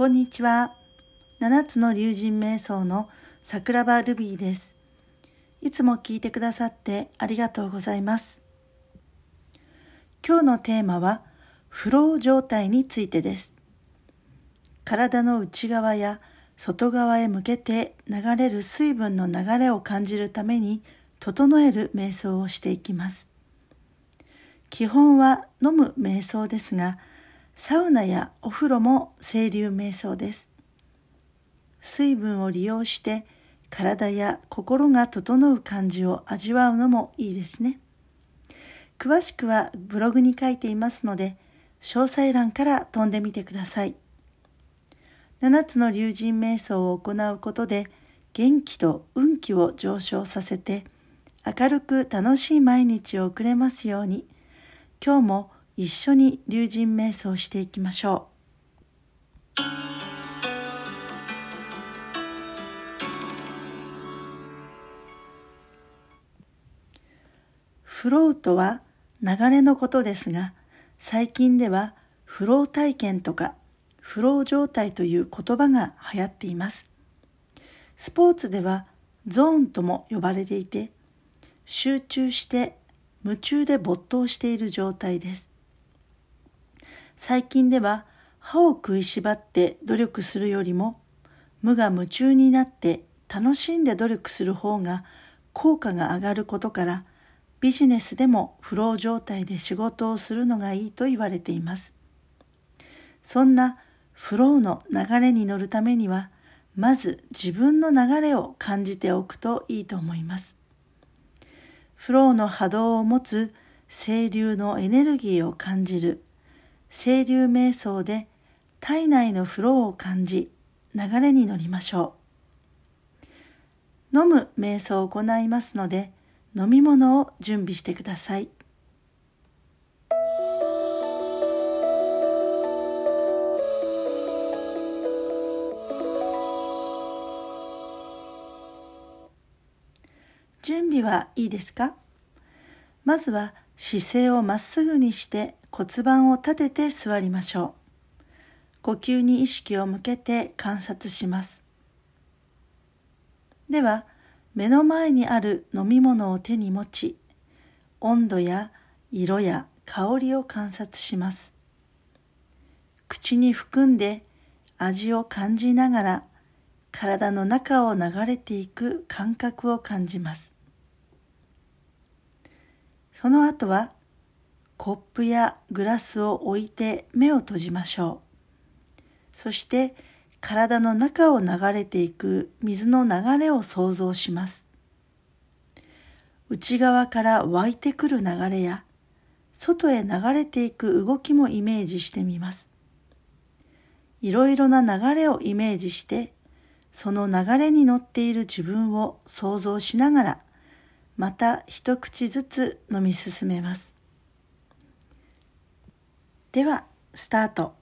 こんにちは。七つの竜神瞑想の桜庭ルビーです。いつも聞いてくださってありがとうございます。今日のテーマは、フロー状態についてです。体の内側や外側へ向けて流れる水分の流れを感じるために整える瞑想をしていきます。基本は飲む瞑想ですが、サウナやお風呂も清流瞑想です。水分を利用して体や心が整う感じを味わうのもいいですね。詳しくはブログに書いていますので、詳細欄から飛んでみてください。7つの竜神瞑想を行うことで元気と運気を上昇させて明るく楽しい毎日を送れますように。今日も一緒に龍神瞑想していきましょう。フローとは流れのことですが、最近ではフロー体験とかフロー状態という言葉が流行っています。スポーツではゾーンとも呼ばれていて、集中して夢中で没頭している状態です。最近では歯を食いしばって努力するよりも無我夢中になって楽しんで努力する方が効果が上がることからビジネスでもフロー状態で仕事をするのがいいと言われています。そんなフローの流れに乗るためにはまず自分の流れを感じておくといいと思います。フローの波動を持つ清流のエネルギーを感じる清流瞑想で体内のフローを感じ流れに乗りましょう。飲む瞑想を行いますので飲み物を準備してください。準備はいいですか？まずは姿勢をまっすぐにして骨盤を立てて座りましょう。呼吸に意識を向けて観察します。では、目の前にある飲み物を手に持ち、温度や色や香りを観察します。口に含んで味を感じながら体の中を流れていく感覚を感じます。その後はコップやグラスを置いて目を閉じましょう。そして体の中を流れていく水の流れを想像します。内側から湧いてくる流れや外へ流れていく動きもイメージしてみます。いろいろな流れをイメージしてその流れに乗っている自分を想像しながらまた一口ずつ飲み進めます。では、スタート。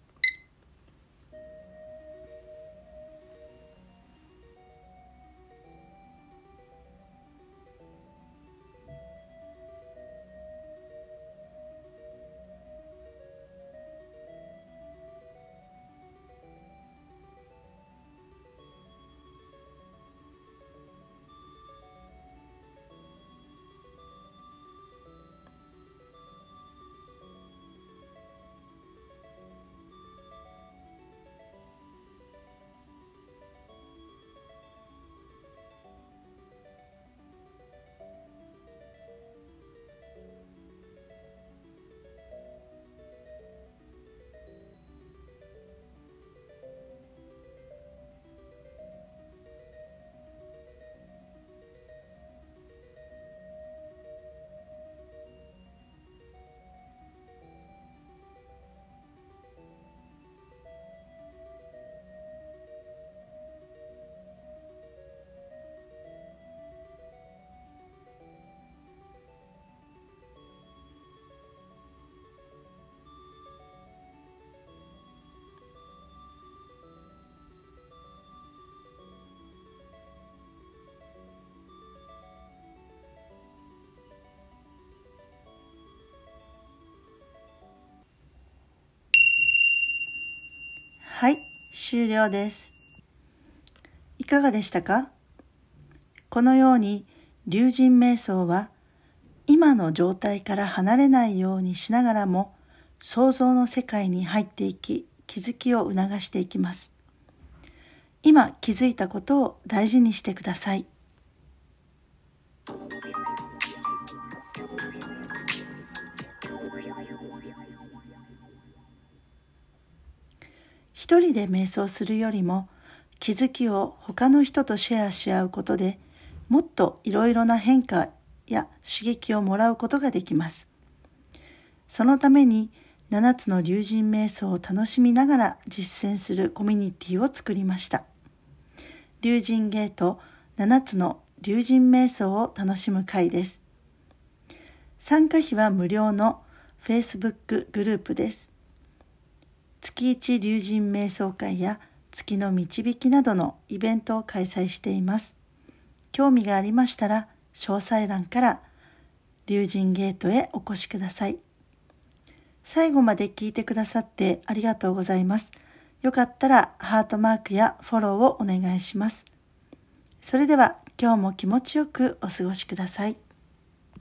はい。終了です。いかがでしたか？このように龍神瞑想は今の状態から離れないようにしながらも想像の世界に入っていき気づきを促していきます。今気づいたことを大事にしてください。一人で瞑想するよりも気づきを他の人とシェアし合うことでもっといろいろな変化や刺激をもらうことができます。そのために7つの龍神瞑想を楽しみながら実践するコミュニティを作りました。龍神ゲート7つの龍神瞑想を楽しむ会です。参加費は無料の Facebook グループです。月一龍神瞑想会や月の導きなどのイベントを開催しています。興味がありましたら詳細欄から龍神ゲートへお越しください。最後まで聞いてくださってありがとうございます。よかったらハートマークやフォローをお願いします。それでは今日も気持ちよくお過ごしください。